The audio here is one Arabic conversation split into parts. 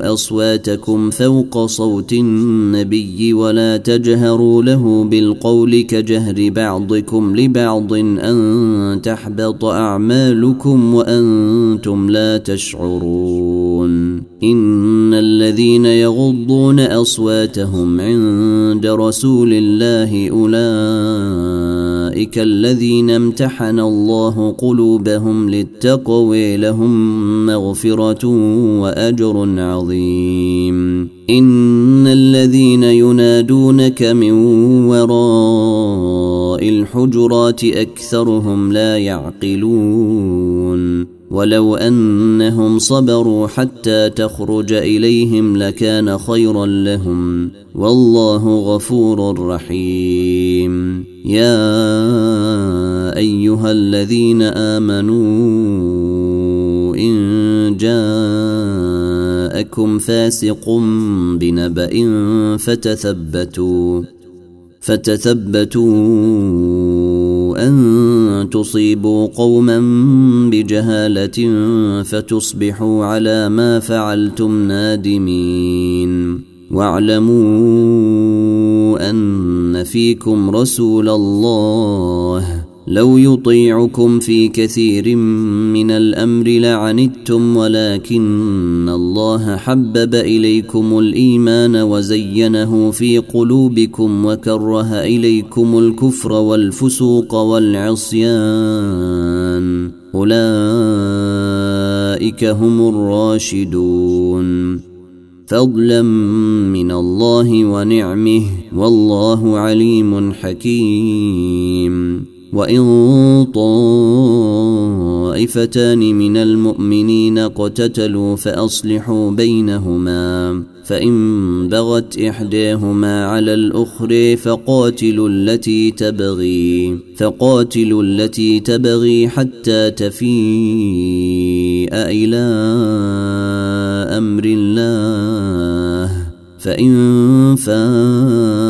أصواتكم فوق صوت النبي ولا تجهروا له بالقول كجهر بعضكم لبعض أن تحبط أعمالكم وأنتم لا تشعرون إن الذين يغضون أصواتهم عند رسول الله أولئك الذين امتحن الله قلوبهم للتقوى لهم مغفرة وأجر عظيم إن الذين ينادونك من وراء الحجرات أكثرهم لا يعقلون. ولو أنهم صبروا حتى تخرج إليهم لكان خيرا لهم. والله غفور رحيم. يا أيها الذين آمنوا إن جاءكم فاسق بنبأ فتثبتوا فتثبتوا أن تصيبوا قوما بجهالة فتصبحوا على ما فعلتم نادمين. واعلموا أن فيكم رسول الله. لو يطيعكم في كثير من الأمر لعنتم ولكن الله حبب إليكم الإيمان وزينه في قلوبكم وكره إليكم الكفر والفسوق والعصيان. أولئك هم الراشدون. فضلا من الله ونعمه والله عليم حكيم. وإن طائفتان من المؤمنين اقتتلوا فأصلحوا بينهما فإن بغت إحداهما على الأخرى فقاتلوا التي تبغي فقاتلوا التي تبغي حتى تفيء إلى أمر الله فإن فاءت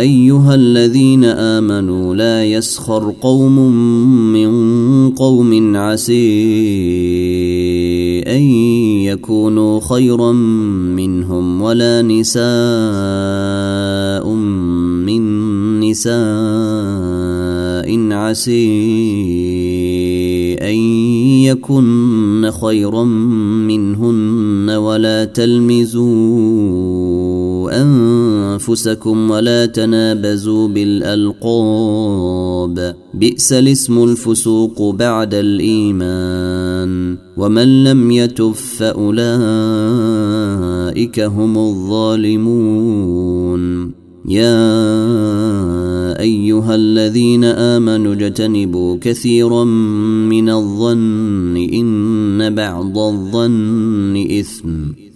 أيها الذين آمنوا لا يسخر قوم من قوم عسي أن يكونوا خيرا منهم ولا نساء من نساء عسي أن يكن خيرا منهن ولا تلمزوا أنفسكم ولا تنابزوا بالألقاب. بئس الاسم الفسوق بعد الإيمان. ومن لم يتب فأولئك هم الظالمون. يا أيها الذين آمنوا اجتنبوا كثيرا من الظن إن بعض الظن إثم.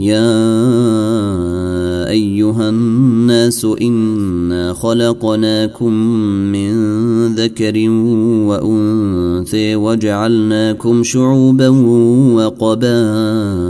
يا أيها الناس إنا خلقناكم من ذكر وأنثى وجعلناكم شعوبا وقبائل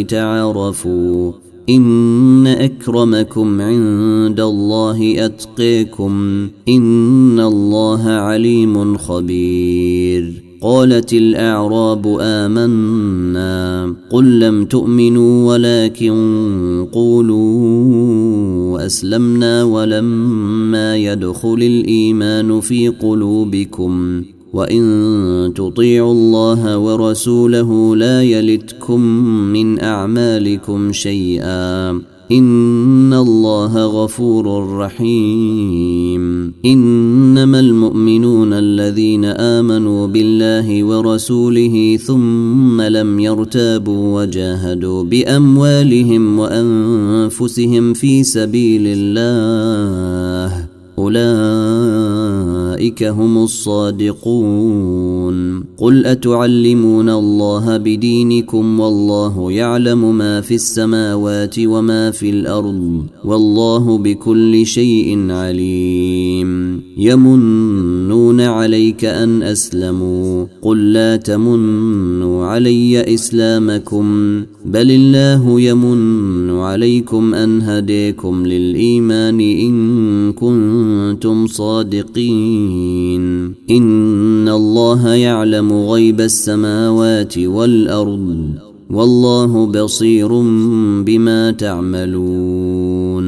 لتعارفوا إن أكرمكم عند الله أتقيكم إن الله عليم خبير قالت الأعراب آمنا قل لم تؤمنوا ولكن قولوا أسلمنا ولما يدخل الإيمان في قلوبكم وإن تطيعوا الله ورسوله لا يلتكم من أعمالكم شيئا إن الله غفور رحيم إنما المؤمنون الذين آمنوا بالله ورسوله ثم لم يرتابوا وجاهدوا بأموالهم وأنفسهم في سبيل الله. أولئك هم الصادقون. قل أتعلمون الله بدينكم والله يعلم ما في السماوات وما في الأرض والله بكل شيء عليم. يمنون عليك أن أسلموا. قل لا تمنوا علي إسلامكم. بل الله يمن عليكم أن هديكم للإيمان إن كنتم صادقين. إن الله يعلم غيب السماوات والأرض والله بصير بما تعملون.